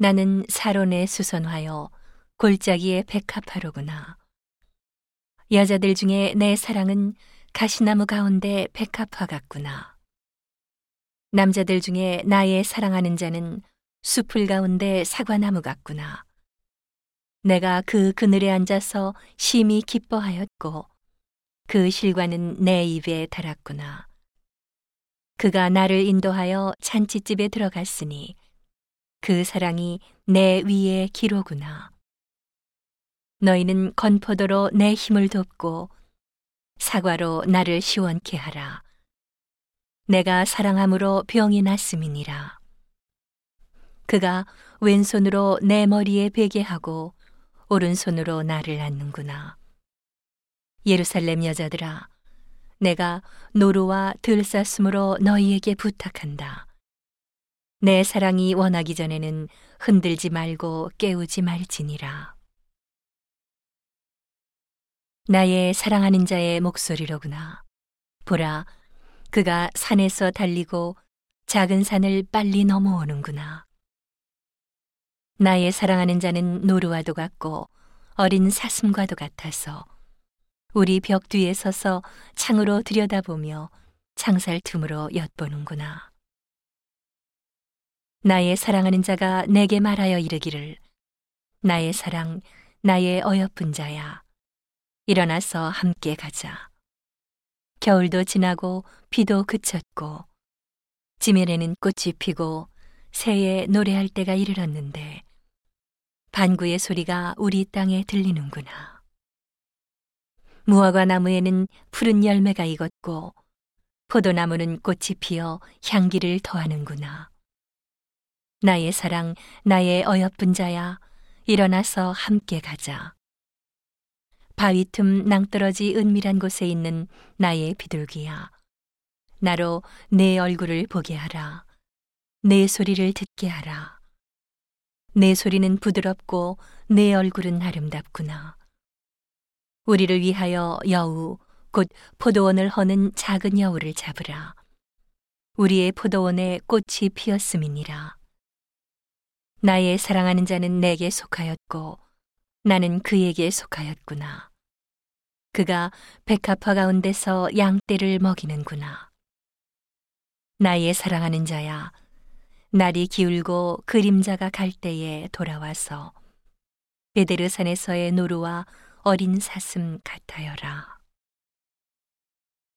나는 사론에 수선하여 골짜기에 백합화로구나. 여자들 중에 내 사랑은 가시나무 가운데 백합화 같구나. 남자들 중에 나의 사랑하는 자는 수풀 가운데 사과나무 같구나. 내가 그 그늘에 앉아서 심히 기뻐하였고 그 실과는 내 입에 달았구나. 그가 나를 인도하여 잔치집에 들어갔으니 그 사랑이 내 위에 기로구나. 너희는 건포도로 내 힘을 돕고 사과로 나를 시원케 하라. 내가 사랑함으로 병이 났음이니라. 그가 왼손으로 내 머리에 베게 하고 오른손으로 나를 안는구나. 예루살렘 여자들아, 내가 노루와 들사슴으로 너희에게 부탁한다. 내 사랑이 원하기 전에는 흔들지 말고 깨우지 말지니라. 나의 사랑하는 자의 목소리로구나. 보라, 그가 산에서 달리고 작은 산을 빨리 넘어오는구나. 나의 사랑하는 자는 노루와도 같고 어린 사슴과도 같아서 우리 벽 뒤에 서서 창으로 들여다보며 창살 틈으로 엿보는구나. 나의 사랑하는 자가 내게 말하여 이르기를 나의 사랑, 나의 어여쁜 자야. 일어나서 함께 가자. 겨울도 지나고 비도 그쳤고 지면에는 꽃이 피고 새에 노래할 때가 이르렀는데 반구의 소리가 우리 땅에 들리는구나. 무화과 나무에는 푸른 열매가 익었고 포도나무는 꽃이 피어 향기를 더하는구나. 나의 사랑, 나의 어여쁜 자야, 일어나서 함께 가자. 바위 틈 낭떠러지 은밀한 곳에 있는 나의 비둘기야. 나로 내 얼굴을 보게 하라. 내 소리를 듣게 하라. 내 소리는 부드럽고 내 얼굴은 아름답구나. 우리를 위하여 여우, 곧 포도원을 허는 작은 여우를 잡으라. 우리의 포도원에 꽃이 피었음이니라. 나의 사랑하는 자는 내게 속하였고, 나는 그에게 속하였구나. 그가 백합화 가운데서 양떼를 먹이는구나. 나의 사랑하는 자야, 날이 기울고 그림자가 갈 때에 돌아와서 베데르산에서의 노루와 어린 사슴 같아여라.